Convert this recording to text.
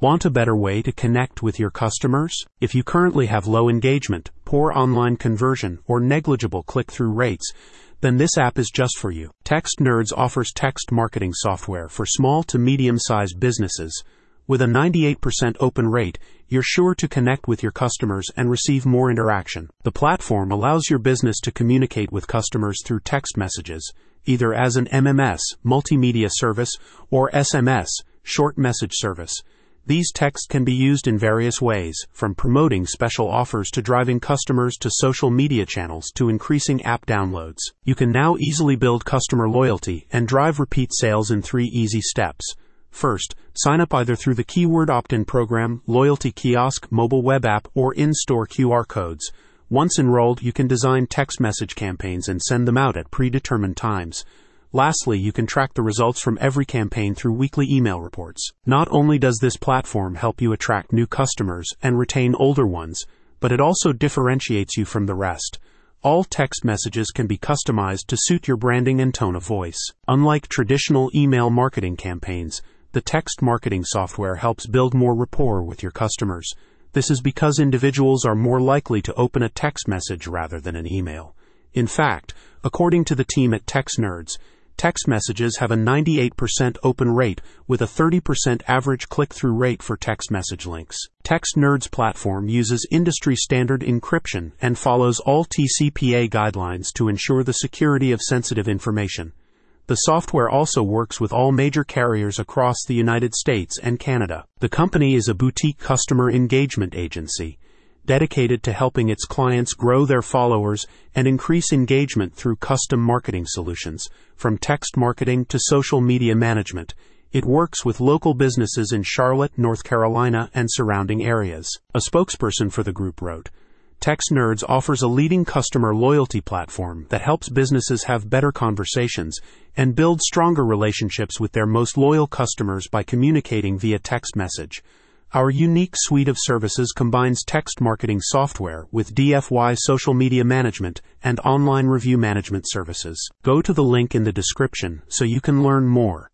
Want a better way to connect with your customers? If you currently have low engagement, poor online conversion, or negligible click through rates, then this app is just for you. Text Nerds offers text marketing software for small to medium sized businesses. With a 98% open rate, you're sure to connect with your customers and receive more interaction. The platform allows your business to communicate with customers through text messages, either as an MMS, multimedia service, or SMS, short message service. These texts can be used in various ways, from promoting special offers to driving customers to social media channels to increasing app downloads. You can now easily build customer loyalty and drive repeat sales in three easy steps. First, sign up either through the keyword opt in program, loyalty kiosk, mobile web app, or in store QR codes. Once enrolled, you can design text message campaigns and send them out at predetermined times. Lastly, you can track the results from every campaign through weekly email reports. Not only does this platform help you attract new customers and retain older ones, but it also differentiates you from the rest. All text messages can be customized to suit your branding and tone of voice. Unlike traditional email marketing campaigns, the text marketing software helps build more rapport with your customers. This is because individuals are more likely to open a text message rather than an email. In fact, according to the team at Text Nerds, Text messages have a 98% open rate with a 30% average click through rate for text message links. Text Nerds platform uses industry standard encryption and follows all TCPA guidelines to ensure the security of sensitive information. The software also works with all major carriers across the United States and Canada. The company is a boutique customer engagement agency dedicated to helping its clients grow their followers and increase engagement through custom marketing solutions, from text marketing to social media management. It works with local businesses in Charlotte, North Carolina, and surrounding areas. A spokesperson for the group wrote, Text Nerds offers a leading customer loyalty platform that helps businesses have better conversations and build stronger relationships with their most loyal customers by communicating via text message. Our unique suite of services combines text marketing software with DFY social media management and online review management services. Go to the link in the description so you can learn more.